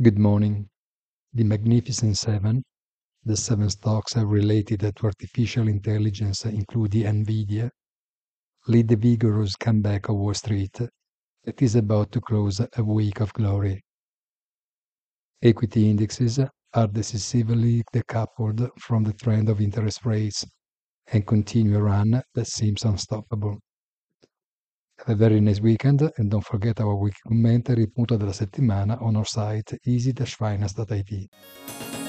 Good morning. The Magnificent Seven, the seven stocks related to artificial intelligence, including Nvidia, lead the vigorous comeback of Wall Street that is about to close a week of glory. Equity indexes are decisively decoupled from the trend of interest rates and continue a run that seems unstoppable. Have a very nice weekend and don't forget our weekly commentary punto della settimana on our site easy-finance.it.